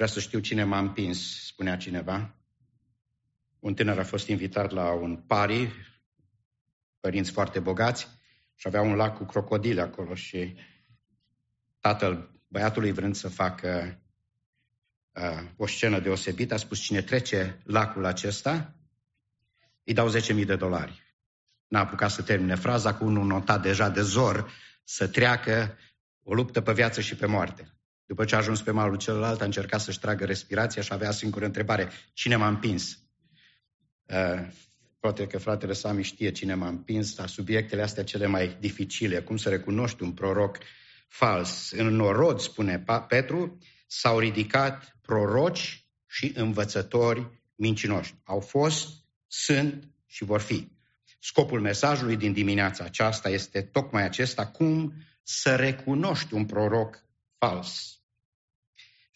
Vreau să știu cine m-a împins, spunea cineva. Un tânăr a fost invitat la un pari, părinți foarte bogați, și avea un lac cu crocodile acolo și tatăl băiatului vrând să facă uh, o scenă deosebită, a spus cine trece lacul acesta, îi dau 10.000 de dolari. N-a apucat să termine fraza cu unul notat deja de zor să treacă o luptă pe viață și pe moarte. După ce a ajuns pe malul celălalt, a încercat să-și tragă respirația și avea singură întrebare. Cine m-a împins? Uh, poate că fratele Sami știe cine m-a împins, dar subiectele astea cele mai dificile. Cum să recunoști un proroc fals? În norod, spune Petru, s-au ridicat proroci și învățători mincinoși. Au fost, sunt și vor fi. Scopul mesajului din dimineața aceasta este tocmai acesta, cum să recunoști un proroc fals.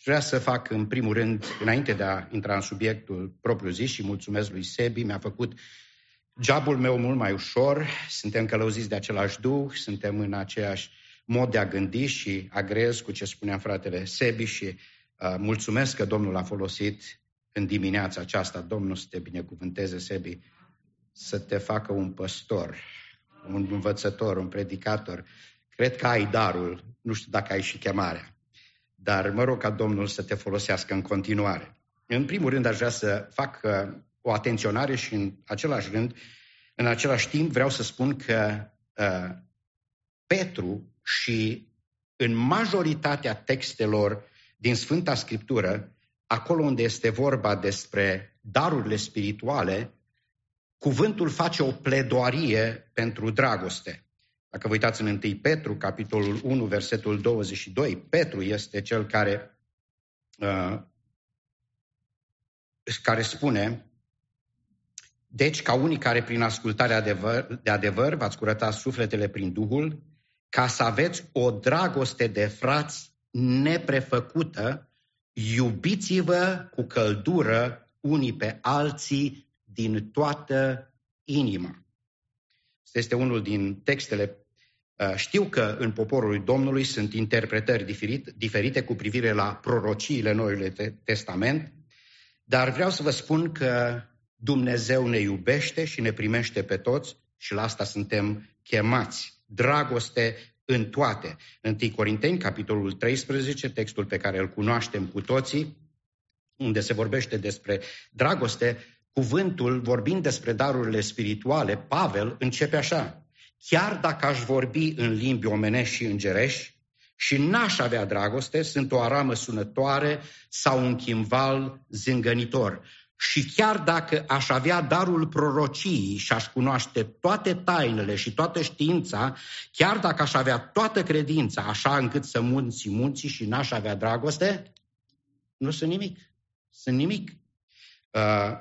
Și vreau să fac în primul rând, înainte de a intra în subiectul propriu zis și mulțumesc lui Sebi, mi-a făcut jobul meu mult mai ușor, suntem călăuziți de același duh, suntem în aceeași mod de a gândi și agrez cu ce spunea fratele Sebi și uh, mulțumesc că Domnul a folosit în dimineața aceasta, Domnul să te binecuvânteze, Sebi, să te facă un păstor, un învățător, un predicator. Cred că ai darul, nu știu dacă ai și chemarea, dar mă rog ca Domnul să te folosească în continuare. În primul rând aș vrea să fac uh, o atenționare și în același rând, în același timp vreau să spun că uh, Petru și în majoritatea textelor din Sfânta Scriptură, acolo unde este vorba despre darurile spirituale, cuvântul face o pledoarie pentru dragoste. Dacă vă uitați în 1 Petru, capitolul 1, versetul 22, Petru este cel care, uh, care spune deci, ca unii care prin ascultarea adevăr, de adevăr v-ați curățat sufletele prin Duhul, ca să aveți o dragoste de frați neprefăcută, iubiți-vă cu căldură unii pe alții din toată inima. Este unul din textele Uh, știu că în poporul Domnului sunt interpretări diferite, diferite cu privire la prorociile Noului Testament, dar vreau să vă spun că Dumnezeu ne iubește și ne primește pe toți și la asta suntem chemați. Dragoste în toate. 1 Corinteni, capitolul 13, textul pe care îl cunoaștem cu toții, unde se vorbește despre dragoste, cuvântul, vorbind despre darurile spirituale, Pavel începe așa chiar dacă aș vorbi în limbi omenești și îngerești și n-aș avea dragoste, sunt o aramă sunătoare sau un chimval zângănitor. Și chiar dacă aș avea darul prorociei și aș cunoaște toate tainele și toată știința, chiar dacă aș avea toată credința, așa încât să munți munții și n-aș avea dragoste, nu sunt nimic. Sunt nimic. Uh,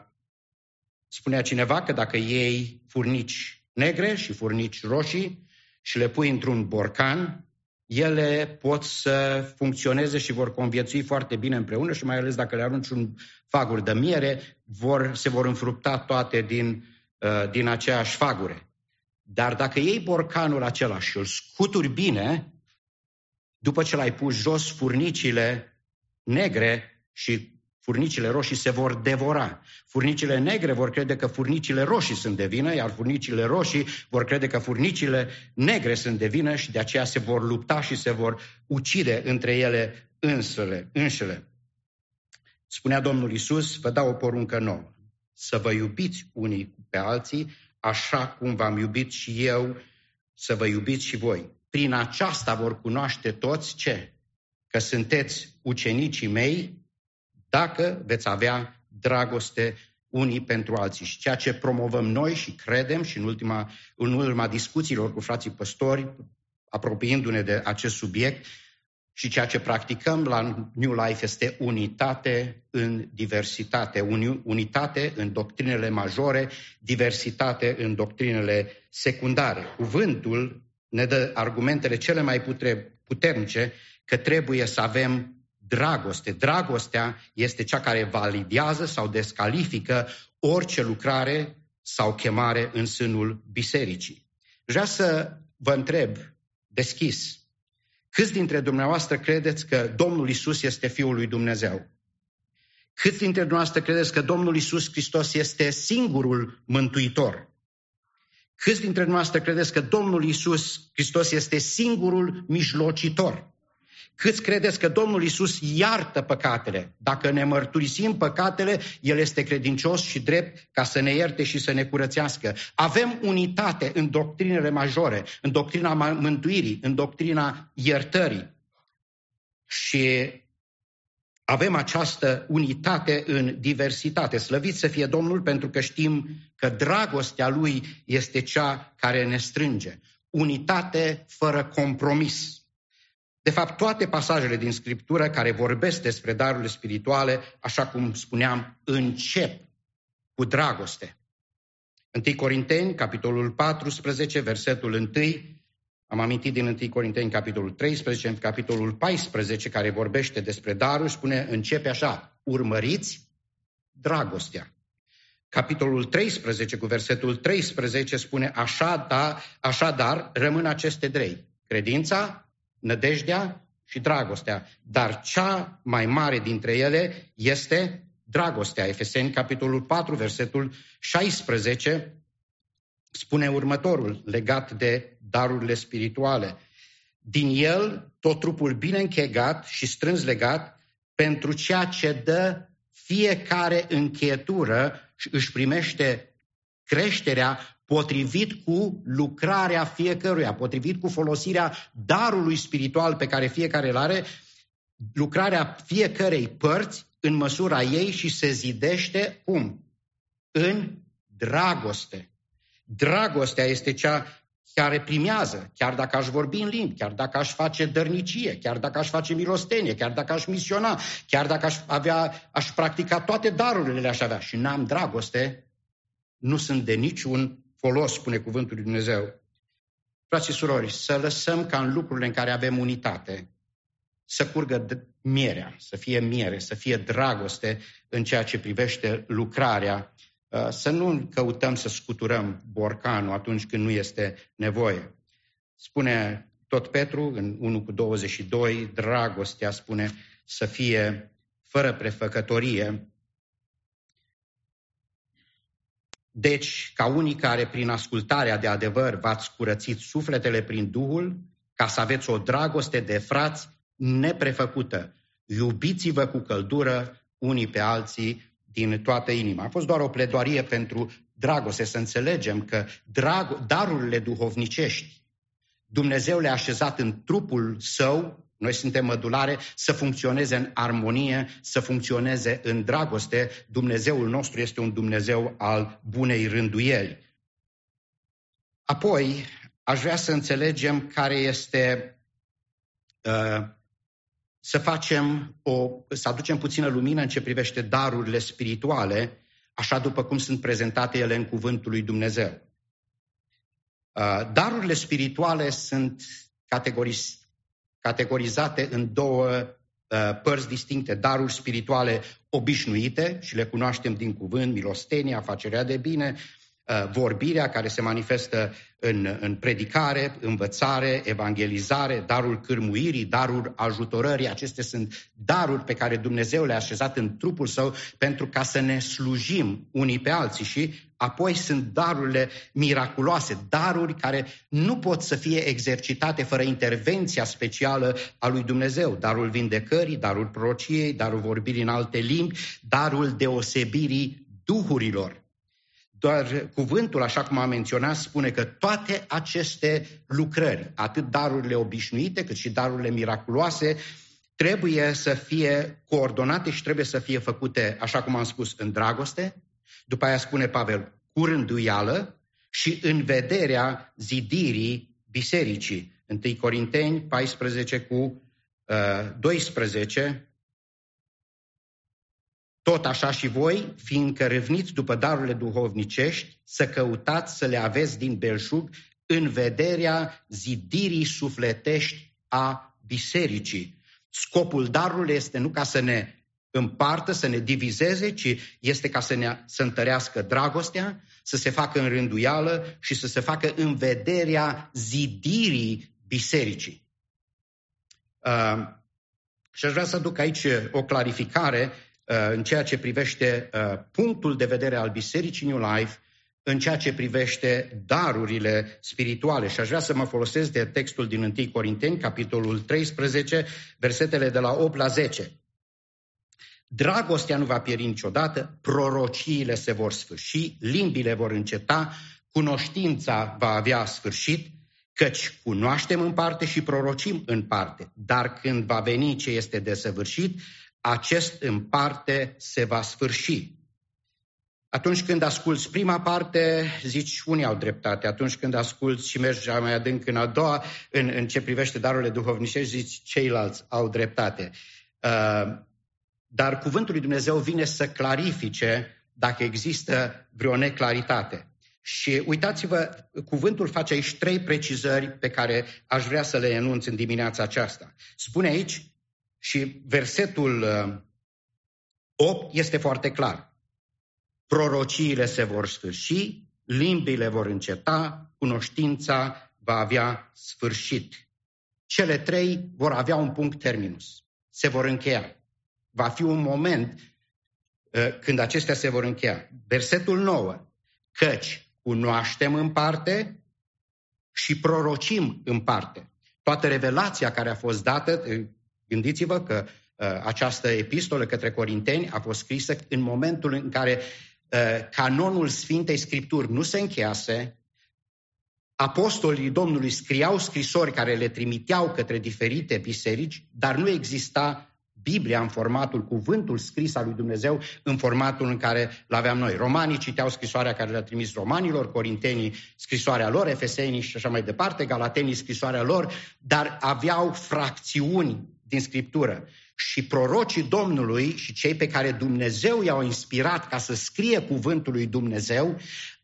spunea cineva că dacă ei furnici negre și furnici roșii și le pui într-un borcan, ele pot să funcționeze și vor conviețui foarte bine împreună și mai ales dacă le arunci un fagur de miere, vor, se vor înfrupta toate din, uh, din aceeași fagure. Dar dacă iei borcanul acela și îl scuturi bine, după ce l-ai pus jos, furnicile negre și Furnicile roșii se vor devora. Furnicile negre vor crede că furnicile roșii sunt de vină, iar furnicile roșii vor crede că furnicile negre sunt de vină și de aceea se vor lupta și se vor ucide între ele însele, înșele. Spunea Domnul Isus, vă dau o poruncă nouă, să vă iubiți unii pe alții, așa cum v-am iubit și eu, să vă iubiți și voi. Prin aceasta vor cunoaște toți ce? Că sunteți ucenicii mei dacă veți avea dragoste unii pentru alții. Și ceea ce promovăm noi și credem și în, ultima, în urma discuțiilor cu frații păstori, apropiindu-ne de acest subiect, și ceea ce practicăm la New Life este unitate în diversitate, unitate în doctrinele majore, diversitate în doctrinele secundare. Cuvântul ne dă argumentele cele mai puternice că trebuie să avem dragoste. Dragostea este cea care validează sau descalifică orice lucrare sau chemare în sânul bisericii. Vreau să vă întreb deschis, câți dintre dumneavoastră credeți că Domnul Isus este Fiul lui Dumnezeu? Cât dintre dumneavoastră credeți că Domnul Isus Hristos este singurul mântuitor? Câți dintre dumneavoastră credeți că Domnul Isus Hristos este singurul mijlocitor? Câți credeți că Domnul Isus iartă păcatele? Dacă ne mărturisim păcatele, El este credincios și drept ca să ne ierte și să ne curățească. Avem unitate în doctrinele majore, în doctrina mântuirii, în doctrina iertării. Și avem această unitate în diversitate. Slăvit să fie Domnul pentru că știm că dragostea Lui este cea care ne strânge. Unitate fără compromis. De fapt, toate pasajele din Scriptură care vorbesc despre darurile spirituale, așa cum spuneam, încep cu dragoste. 1 Corinteni, capitolul 14, versetul 1, am amintit din 1 Corinteni, capitolul 13, în capitolul 14, care vorbește despre daruri, spune, începe așa, urmăriți dragostea. Capitolul 13, cu versetul 13, spune, așa, da, așadar, rămân aceste trei. Credința, nădejdea și dragostea. Dar cea mai mare dintre ele este dragostea. Efeseni, capitolul 4, versetul 16, spune următorul, legat de darurile spirituale. Din el, tot trupul bine închegat și strâns legat, pentru ceea ce dă fiecare încheietură și își primește creșterea potrivit cu lucrarea fiecăruia, potrivit cu folosirea darului spiritual pe care fiecare îl are, lucrarea fiecărei părți în măsura ei și se zidește cum? În dragoste. Dragostea este cea care primează, chiar dacă aș vorbi în limbi, chiar dacă aș face dărnicie, chiar dacă aș face milostenie, chiar dacă aș misiona, chiar dacă aș, avea, aș practica toate darurile le aș avea și n-am dragoste, nu sunt de niciun folos, spune cuvântul lui Dumnezeu. Frați și surori, să lăsăm ca în lucrurile în care avem unitate să curgă mierea, să fie miere, să fie dragoste în ceea ce privește lucrarea, uh, să nu căutăm să scuturăm borcanul atunci când nu este nevoie. Spune tot Petru în 1 cu 22, dragostea spune să fie fără prefăcătorie, Deci, ca unii care prin ascultarea de adevăr v-ați curățit sufletele prin Duhul, ca să aveți o dragoste de frați neprefăcută, iubiți-vă cu căldură unii pe alții din toată inima. A fost doar o pledoarie pentru dragoste, să înțelegem că drag- darurile duhovnicești Dumnezeu le-a așezat în trupul său noi suntem mădulare să funcționeze în armonie, să funcționeze în dragoste. Dumnezeul nostru este un Dumnezeu al bunei rânduieli. Apoi, aș vrea să înțelegem care este uh, să facem o, să aducem puțină lumină în ce privește darurile spirituale, așa după cum sunt prezentate ele în cuvântul lui Dumnezeu. Uh, darurile spirituale sunt categorii categorizate în două uh, părți distincte, daruri spirituale obișnuite și le cunoaștem din cuvânt, milostenia, facerea de bine, uh, vorbirea care se manifestă în, în predicare, învățare, evangelizare, darul cârmuirii, darul ajutorării. Acestea sunt daruri pe care Dumnezeu le-a așezat în trupul său pentru ca să ne slujim unii pe alții și apoi sunt darurile miraculoase, daruri care nu pot să fie exercitate fără intervenția specială a lui Dumnezeu. Darul vindecării, darul prorociei, darul vorbirii în alte limbi, darul deosebirii duhurilor. Doar cuvântul, așa cum am menționat, spune că toate aceste lucrări, atât darurile obișnuite cât și darurile miraculoase, trebuie să fie coordonate și trebuie să fie făcute, așa cum am spus, în dragoste. După aia spune Pavel, cu rânduială și în vederea zidirii bisericii. 1 Corinteni 14 cu uh, 12 tot așa și voi, fiindcă râvniți după darurile duhovnicești, să căutați să le aveți din belșug în vederea zidirii sufletești a bisericii. Scopul darului este nu ca să ne împartă, să ne divizeze, ci este ca să, ne, să întărească dragostea, să se facă în rânduială și să se facă în vederea zidirii bisericii. Uh, și aș vrea să aduc aici o clarificare în ceea ce privește punctul de vedere al Bisericii New Life în ceea ce privește darurile spirituale. Și aș vrea să mă folosesc de textul din 1 Corinteni, capitolul 13, versetele de la 8 la 10. Dragostea nu va pieri niciodată, prorociile se vor sfârși, limbile vor înceta, cunoștința va avea sfârșit, căci cunoaștem în parte și prorocim în parte, dar când va veni ce este desăvârșit, acest în parte se va sfârși. Atunci când asculți prima parte, zici, unii au dreptate. Atunci când asculți și mergi mai adânc în a doua, în, în ce privește darurile duhovnicești, zici, ceilalți au dreptate. Uh, dar cuvântul lui Dumnezeu vine să clarifice dacă există vreo neclaritate. Și uitați-vă, cuvântul face aici trei precizări pe care aș vrea să le enunț în dimineața aceasta. Spune aici, și versetul 8 uh, este foarte clar prorociile se vor sfârși, limbile vor înceta, cunoștința va avea sfârșit. Cele trei vor avea un punct terminus. Se vor încheia. Va fi un moment uh, când acestea se vor încheia. Versetul 9. Căci cunoaștem în parte și prorocim în parte. Toată revelația care a fost dată, uh, gândiți-vă că uh, această epistolă către Corinteni a fost scrisă în momentul în care Uh, canonul Sfintei Scripturi nu se încheiase, apostolii Domnului scriau scrisori care le trimiteau către diferite biserici, dar nu exista Biblia în formatul, cuvântul scris al lui Dumnezeu în formatul în care îl aveam noi. Romanii citeau scrisoarea care le-a trimis romanilor, corintenii scrisoarea lor, efesenii și așa mai departe, galatenii scrisoarea lor, dar aveau fracțiuni din Scriptură și prorocii Domnului și cei pe care Dumnezeu i-au inspirat ca să scrie cuvântul lui Dumnezeu,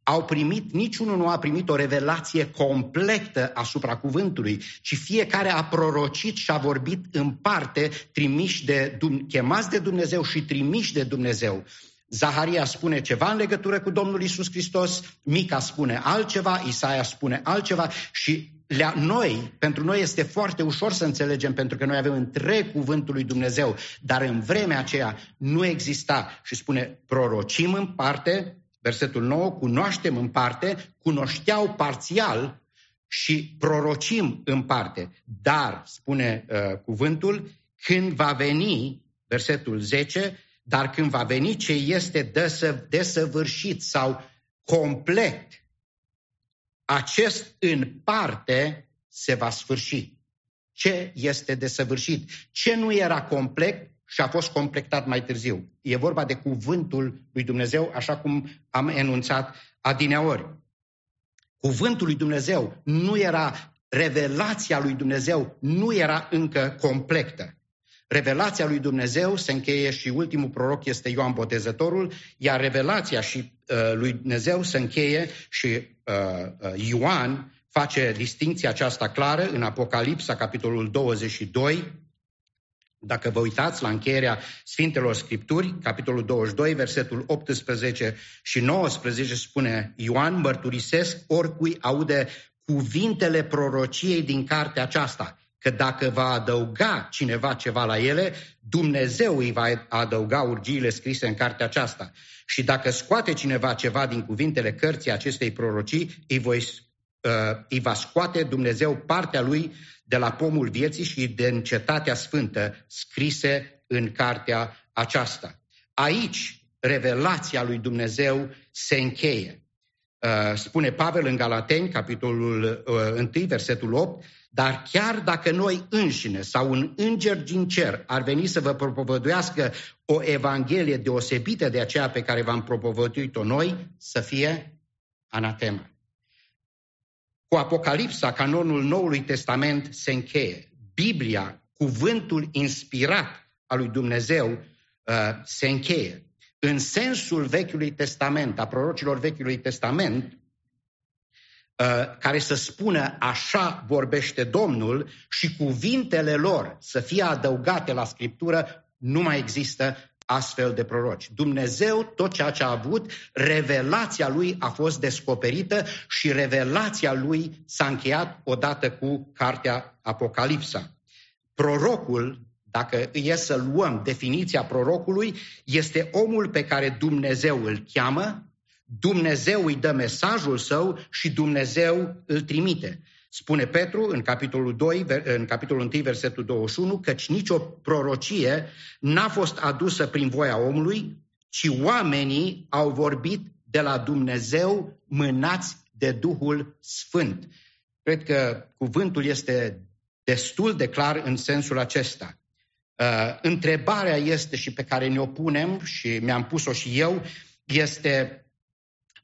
au primit, niciunul nu a primit o revelație completă asupra cuvântului, ci fiecare a prorocit și a vorbit în parte, trimiși de, chemați de Dumnezeu și trimiși de Dumnezeu. Zaharia spune ceva în legătură cu Domnul Isus Hristos, Mica spune altceva, Isaia spune altceva și le noi, pentru noi este foarte ușor să înțelegem, pentru că noi avem întreg cuvântul lui Dumnezeu, dar în vremea aceea nu exista și spune prorocim în parte, versetul 9, cunoaștem în parte, cunoșteau parțial și prorocim în parte. Dar, spune uh, cuvântul, când va veni, versetul 10, dar când va veni ce este desăvârșit sau complet, acest în parte se va sfârși. Ce este desăvârșit? Ce nu era complet și a fost completat mai târziu? E vorba de cuvântul lui Dumnezeu, așa cum am enunțat adineori. Cuvântul lui Dumnezeu nu era, revelația lui Dumnezeu nu era încă completă. Revelația lui Dumnezeu se încheie și ultimul proroc este Ioan Botezătorul, iar revelația și uh, lui Dumnezeu se încheie și uh, uh, Ioan face distinția aceasta clară în Apocalipsa, capitolul 22, dacă vă uitați la încheierea Sfintelor Scripturi, capitolul 22, versetul 18 și 19, spune Ioan, mărturisesc oricui aude cuvintele prorociei din cartea aceasta că dacă va adăuga cineva ceva la ele, Dumnezeu îi va adăuga urgiile scrise în cartea aceasta. Și dacă scoate cineva ceva din cuvintele cărții acestei prorocii, îi, voi, uh, îi va scoate Dumnezeu partea lui de la pomul vieții și de cetatea sfântă scrise în cartea aceasta. Aici revelația lui Dumnezeu se încheie. Uh, spune Pavel în Galateni, capitolul 1, uh, versetul 8, dar chiar dacă noi înșine sau un înger din cer ar veni să vă propovăduiască o evanghelie deosebită de aceea pe care v-am propovăduit-o noi, să fie anatema. Cu Apocalipsa, canonul Noului Testament se încheie. Biblia, cuvântul inspirat al lui Dumnezeu, uh, se încheie. În sensul Vechiului Testament, a prorocilor Vechiului Testament, Uh, care să spună așa vorbește Domnul și cuvintele lor să fie adăugate la Scriptură, nu mai există astfel de proroci. Dumnezeu, tot ceea ce a avut, revelația lui a fost descoperită și revelația lui s-a încheiat odată cu cartea Apocalipsa. Prorocul dacă e să luăm definiția prorocului, este omul pe care Dumnezeu îl cheamă, Dumnezeu îi dă mesajul său și Dumnezeu îl trimite. Spune Petru în capitolul, 2, în capitolul 1, versetul 21, căci nicio prorocie n-a fost adusă prin voia omului, ci oamenii au vorbit de la Dumnezeu mânați de Duhul Sfânt. Cred că cuvântul este destul de clar în sensul acesta. Uh, întrebarea este și pe care ne-o punem și mi-am pus-o și eu, este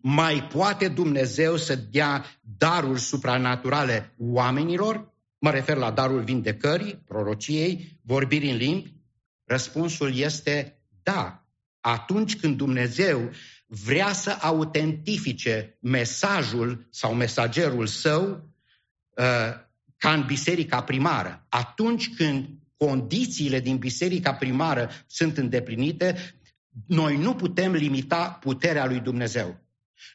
mai poate Dumnezeu să dea daruri supranaturale oamenilor? Mă refer la darul vindecării, prorociei, vorbirii în limbi? Răspunsul este da. Atunci când Dumnezeu vrea să autentifice mesajul sau mesagerul său uh, ca în biserica primară. Atunci când condițiile din biserica primară sunt îndeplinite, noi nu putem limita puterea lui Dumnezeu.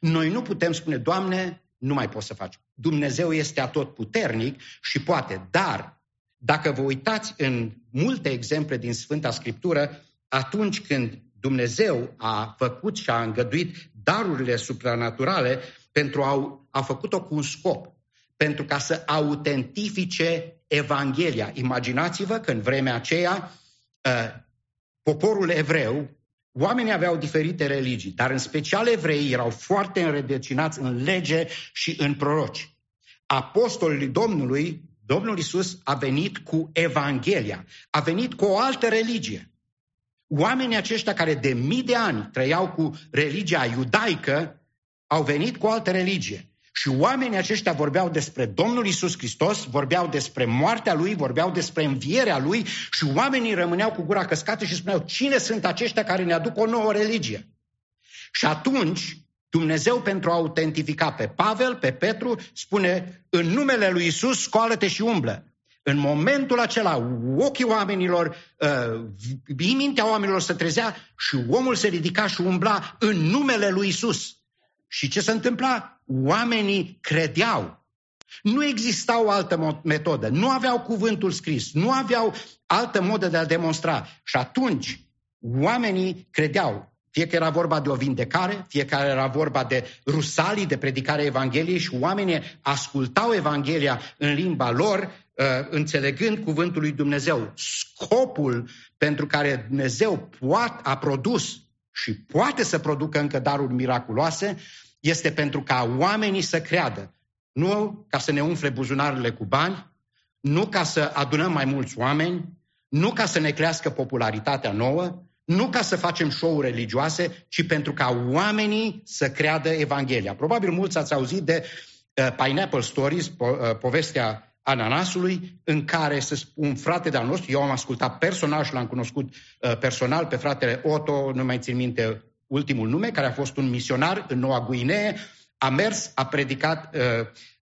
Noi nu putem spune, Doamne, nu mai poți să faci. Dumnezeu este atot puternic și poate, dar dacă vă uitați în multe exemple din Sfânta Scriptură, atunci când Dumnezeu a făcut și a îngăduit darurile supranaturale pentru a, a făcut-o cu un scop, pentru ca să autentifice Evanghelia. Imaginați-vă că în vremea aceea uh, poporul evreu Oamenii aveau diferite religii, dar în special evreii erau foarte înredecinați în lege și în proroci. Apostolii Domnului, Domnul Isus a venit cu Evanghelia, a venit cu o altă religie. Oamenii aceștia care de mii de ani trăiau cu religia iudaică au venit cu o altă religie. Și oamenii aceștia vorbeau despre Domnul Isus Hristos, vorbeau despre moartea Lui, vorbeau despre învierea Lui și oamenii rămâneau cu gura căscată și spuneau cine sunt aceștia care ne aduc o nouă religie. Și atunci Dumnezeu pentru a autentifica pe Pavel, pe Petru, spune în numele lui Isus scoală-te și umblă. În momentul acela, ochii oamenilor, uh, mintea oamenilor se trezea și omul se ridica și umbla în numele lui Isus. Și ce se întâmpla? Oamenii credeau. Nu exista o altă metodă, nu aveau cuvântul scris, nu aveau altă modă de a demonstra. Și atunci oamenii credeau. Fie că era vorba de o vindecare, fie că era vorba de rusalii, de predicarea Evangheliei și oamenii ascultau Evanghelia în limba lor, uh, înțelegând cuvântul lui Dumnezeu. Scopul pentru care Dumnezeu poate, a produs și poate să producă încă daruri miraculoase este pentru ca oamenii să creadă. Nu ca să ne umfle buzunarele cu bani, nu ca să adunăm mai mulți oameni, nu ca să ne crească popularitatea nouă, nu ca să facem show religioase, ci pentru ca oamenii să creadă Evanghelia. Probabil mulți ați auzit de uh, Pineapple Stories, po- uh, povestea ananasului, în care un frate de-al nostru, eu am ascultat personal și l-am cunoscut uh, personal pe fratele Otto, nu mai țin minte ultimul nume, care a fost un misionar în Noua Guinee, a mers, a predicat, uh,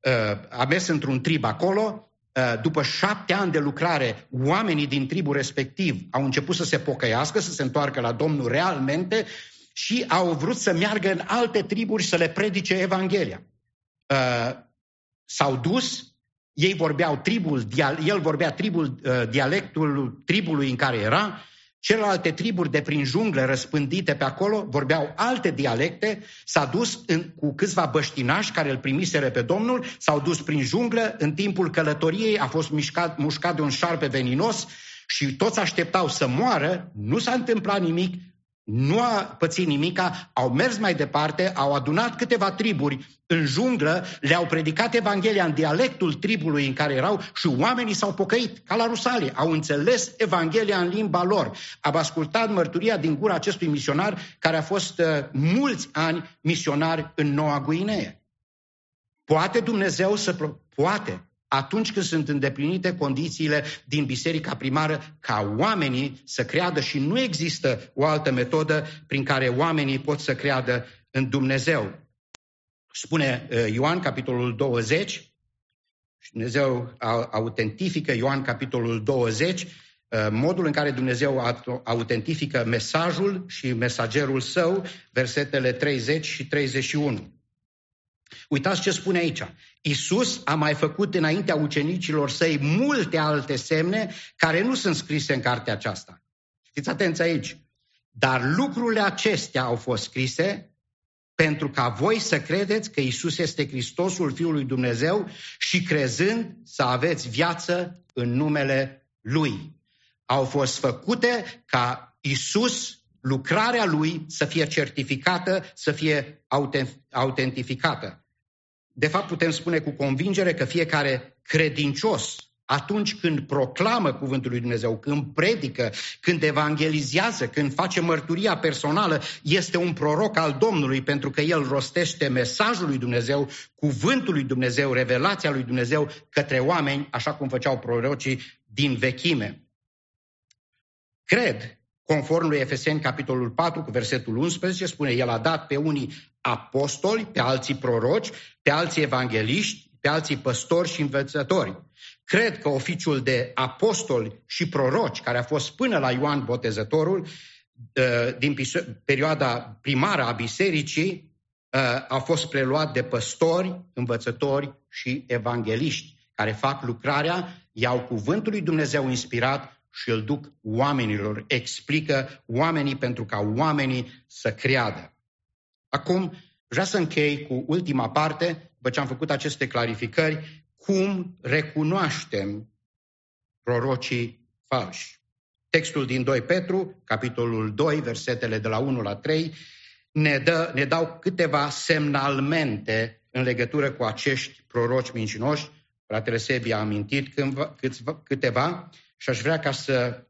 uh, a mers într-un trib acolo, uh, după șapte ani de lucrare, oamenii din tribul respectiv au început să se pocăiască, să se întoarcă la Domnul realmente și au vrut să meargă în alte triburi să le predice Evanghelia. S-au dus, ei vorbeau tribul, el vorbea tribul, dialectul tribului în care era, Celelalte triburi de prin jungle răspândite pe acolo vorbeau alte dialecte, s-a dus în, cu câțiva băștinași care îl primiseră pe Domnul, s-au dus prin junglă, în timpul călătoriei a fost mișcat, mușcat de un șarpe veninos și toți așteptau să moară, nu s-a întâmplat nimic, nu a pățit nimica, au mers mai departe, au adunat câteva triburi în junglă, le-au predicat Evanghelia în dialectul tribului în care erau și oamenii s-au pocăit, ca la Rusalie, au înțeles Evanghelia în limba lor. Am ascultat mărturia din gura acestui misionar care a fost uh, mulți ani misionar în Noua Guinee. Poate Dumnezeu să... Poate atunci când sunt îndeplinite condițiile din biserica primară ca oamenii să creadă și nu există o altă metodă prin care oamenii pot să creadă în Dumnezeu. Spune uh, Ioan, capitolul 20, și Dumnezeu autentifică Ioan, capitolul 20, uh, modul în care Dumnezeu autentifică mesajul și mesagerul său, versetele 30 și 31. Uitați ce spune aici. Isus a mai făcut înaintea ucenicilor săi multe alte semne care nu sunt scrise în cartea aceasta. Fiți atenți aici. Dar lucrurile acestea au fost scrise pentru ca voi să credeți că Isus este Hristosul Fiului Dumnezeu și crezând să aveți viață în numele Lui. Au fost făcute ca Isus, lucrarea Lui, să fie certificată, să fie autentificată. De fapt, putem spune cu convingere că fiecare credincios atunci când proclamă cuvântul lui Dumnezeu, când predică, când evangelizează, când face mărturia personală, este un proroc al Domnului pentru că el rostește mesajul lui Dumnezeu, cuvântul lui Dumnezeu, revelația lui Dumnezeu către oameni, așa cum făceau prorocii din vechime. Cred, conform lui Efeseni, capitolul 4, cu versetul 11, spune, el a dat pe unii apostoli, pe alții proroci, pe alții evangeliști, pe alții păstori și învățători. Cred că oficiul de apostoli și proroci, care a fost până la Ioan Botezătorul, ă, din perioada primară a bisericii, ă, a fost preluat de păstori, învățători și evangeliști, care fac lucrarea, iau cuvântul lui Dumnezeu inspirat și îl duc oamenilor, explică oamenii pentru ca oamenii să creadă. Acum, vreau să închei cu ultima parte, după ce am făcut aceste clarificări, cum recunoaștem prorocii falși. Textul din 2 Petru, capitolul 2, versetele de la 1 la 3, ne, dă, ne dau câteva semnalmente în legătură cu acești proroci mincinoși. Fratele Sebi a amintit cândva, câțiva, câteva și aș vrea ca să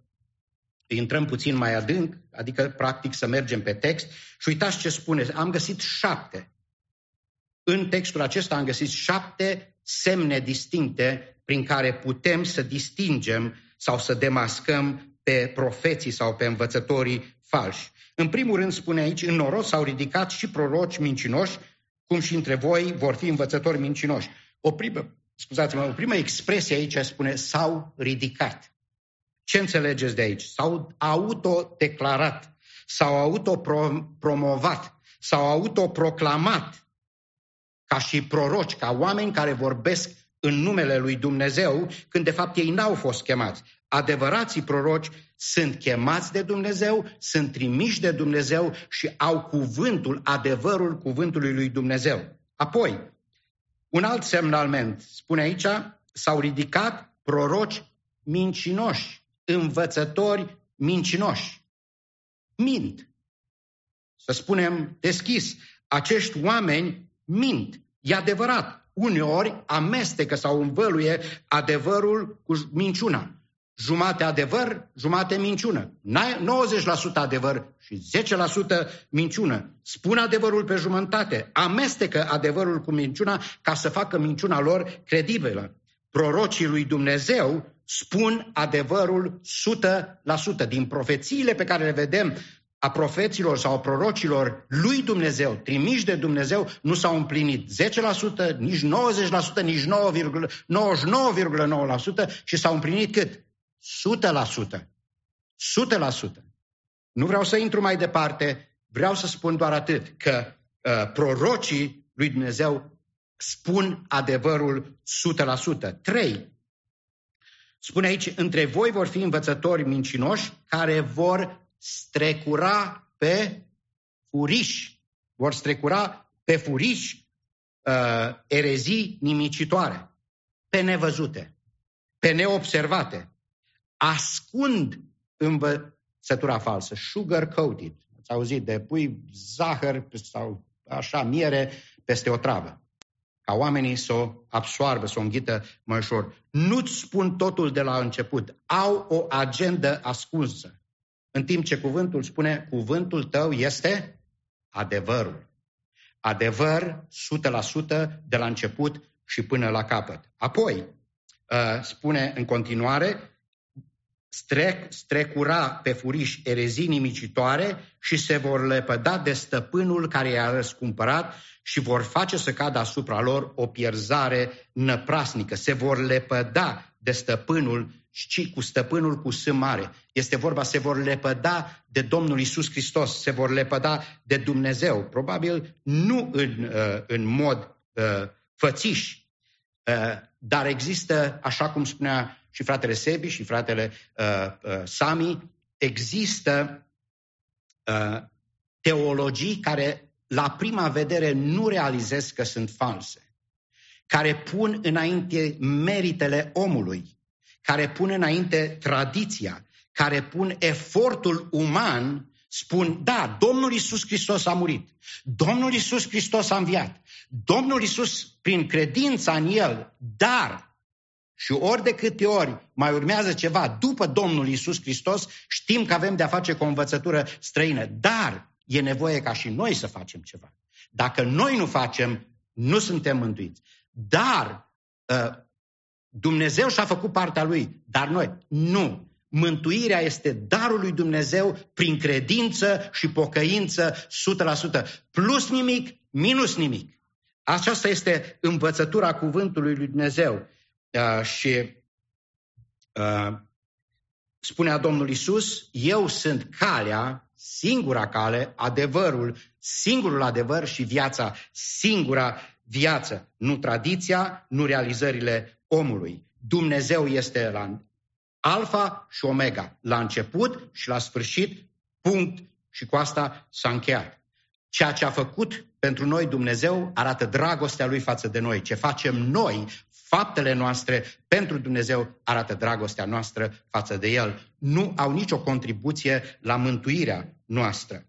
intrăm puțin mai adânc, adică practic să mergem pe text și uitați ce spune. Am găsit șapte. În textul acesta am găsit șapte semne distincte prin care putem să distingem sau să demascăm pe profeții sau pe învățătorii falși. În primul rând spune aici, în noros s-au ridicat și proroci mincinoși, cum și între voi vor fi învățători mincinoși. O primă, scuzați-mă, o primă expresie aici spune s-au ridicat. Ce înțelegeți de aici? S-au autodeclarat, s-au autopromovat, s-au autoproclamat ca și proroci, ca oameni care vorbesc în numele lui Dumnezeu, când de fapt ei n-au fost chemați. Adevărații proroci sunt chemați de Dumnezeu, sunt trimiși de Dumnezeu și au cuvântul, adevărul cuvântului lui Dumnezeu. Apoi, un alt semnalment, spune aici, s-au ridicat proroci mincinoși, învățători mincinoși. Mint. Să spunem deschis, acești oameni mint. E adevărat. Uneori amestecă sau învăluie adevărul cu minciuna. Jumate adevăr, jumate minciună. 90% adevăr și 10% minciună. Spun adevărul pe jumătate. Amestecă adevărul cu minciuna ca să facă minciuna lor credibilă. Prorocii lui Dumnezeu spun adevărul 100%. Din profețiile pe care le vedem a profeților sau a prorocilor lui Dumnezeu, trimiși de Dumnezeu, nu s-au împlinit 10%, nici 90%, nici 99,9% și s-au împlinit cât? 100%. 100%. Nu vreau să intru mai departe, vreau să spun doar atât, că uh, prorocii lui Dumnezeu spun adevărul 100%. 3. Spune aici, între voi vor fi învățători mincinoși care vor strecura pe furiș, vor strecura pe furiș uh, erezii nimicitoare, pe nevăzute, pe neobservate, ascund învățătura falsă, sugar-coated. Ați auzit de pui zahăr sau așa miere peste o travă ca oamenii să o absoarbă, să o înghită mai ușor. Nu-ți spun totul de la început. Au o agendă ascunsă. În timp ce cuvântul spune, cuvântul tău este adevărul. Adevăr 100% de la început și până la capăt. Apoi, uh, spune în continuare, strec, strecura pe furiș erezii nimicitoare și se vor lepăda de stăpânul care i-a răscumpărat și vor face să cadă asupra lor o pierzare năprasnică. Se vor lepăda de stăpânul și cu stăpânul cu S mare. Este vorba, se vor lepăda de Domnul Isus Hristos, se vor lepăda de Dumnezeu. Probabil nu în, uh, în mod uh, fățiși, uh, dar există, așa cum spunea și fratele Sebi și fratele uh, uh, Sami, există uh, teologii care la prima vedere nu realizez că sunt false, care pun înainte meritele omului, care pun înainte tradiția, care pun efortul uman, spun, da, Domnul Isus Hristos a murit, Domnul Isus Hristos a înviat, Domnul Isus prin credința în El, dar și ori de câte ori mai urmează ceva după Domnul Isus Hristos, știm că avem de-a face cu o învățătură străină. Dar e nevoie ca și noi să facem ceva. Dacă noi nu facem, nu suntem mântuiți. Dar ă, Dumnezeu și-a făcut partea lui, dar noi nu. Mântuirea este darul lui Dumnezeu prin credință și pocăință 100%. Plus nimic, minus nimic. Aceasta este învățătura cuvântului lui Dumnezeu. Uh, și uh, spunea Domnul Isus, eu sunt calea, singura cale, adevărul, singurul adevăr și viața, singura viață, nu tradiția, nu realizările omului. Dumnezeu este la alfa și omega, la început și la sfârșit, punct, și cu asta s-a încheiat. Ceea ce a făcut pentru noi Dumnezeu arată dragostea Lui față de noi. Ce facem noi Faptele noastre pentru Dumnezeu arată dragostea noastră față de El. Nu au nicio contribuție la mântuirea noastră.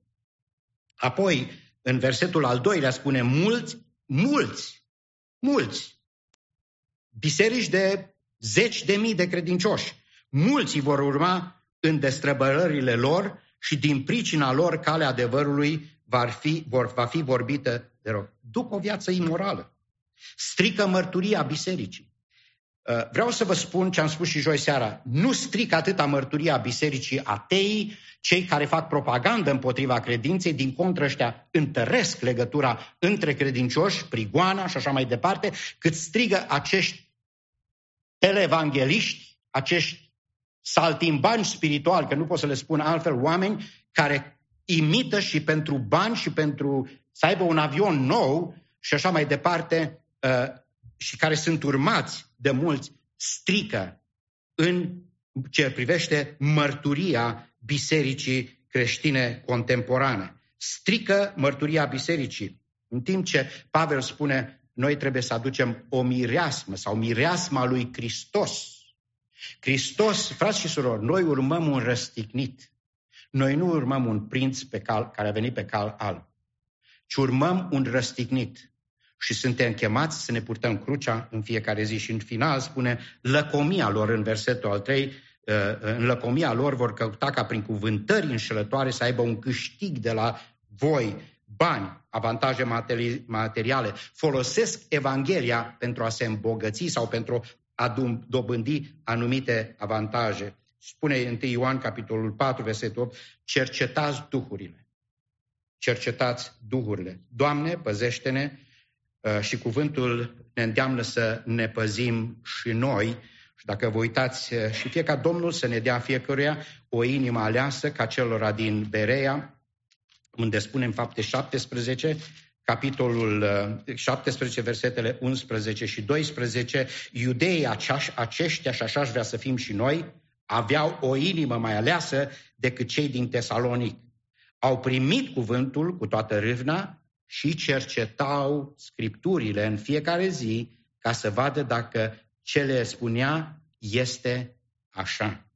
Apoi, în versetul al doilea spune mulți, mulți, mulți, biserici de zeci de mii de credincioși. Mulți vor urma în destrăbărările lor și din pricina lor calea adevărului va fi, vor, va fi vorbită de rog. Duc o viață imorală. Strică mărturia bisericii. Uh, vreau să vă spun ce am spus și joi seara. Nu strică atâta mărturia bisericii atei, cei care fac propagandă împotriva credinței, din contră ăștia întăresc legătura între credincioși, prigoana și așa mai departe, cât strigă acești televangeliști, acești saltimbani spirituali, că nu pot să le spun altfel, oameni care imită și pentru bani și pentru să aibă un avion nou și așa mai departe, uh, și care sunt urmați de mulți, strică în ce privește mărturia bisericii creștine contemporane. Strică mărturia bisericii. În timp ce Pavel spune, noi trebuie să aducem o mireasmă sau mireasma lui Hristos. Hristos, frați și surori, noi urmăm un răstignit. Noi nu urmăm un prinț pe cal, care a venit pe cal alb, ci urmăm un răstignit și suntem chemați să ne purtăm crucea în fiecare zi. Și în final spune lăcomia lor în versetul al 3, uh, în lăcomia lor vor căuta ca prin cuvântări înșelătoare să aibă un câștig de la voi, bani, avantaje materiale. Folosesc Evanghelia pentru a se îmbogăți sau pentru a dobândi anumite avantaje. Spune 1 Ioan, capitolul 4, versetul 8, cercetați duhurile. Cercetați duhurile. Doamne, păzește-ne Uh, și cuvântul ne îndeamnă să ne păzim și noi și dacă vă uitați uh, și fie ca Domnul să ne dea fiecăruia o inimă aleasă ca celora din Berea, unde spunem fapte 17, capitolul 17, uh, versetele 11 și 12, iudeii aceștia, și așa vrea să fim și noi, aveau o inimă mai aleasă decât cei din Tesalonic. Au primit cuvântul cu toată râvna și cercetau scripturile în fiecare zi ca să vadă dacă ce le spunea este așa.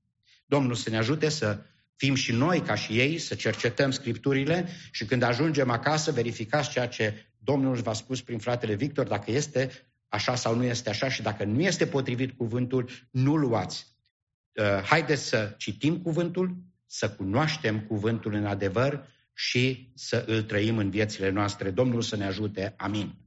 Domnul să ne ajute să fim și noi ca și ei, să cercetăm scripturile și când ajungem acasă verificați ceea ce Domnul v-a spus prin fratele Victor, dacă este așa sau nu este așa și dacă nu este potrivit cuvântul, nu luați. Uh, haideți să citim cuvântul, să cunoaștem cuvântul în adevăr și să îl trăim în viețile noastre. Domnul să ne ajute. Amin.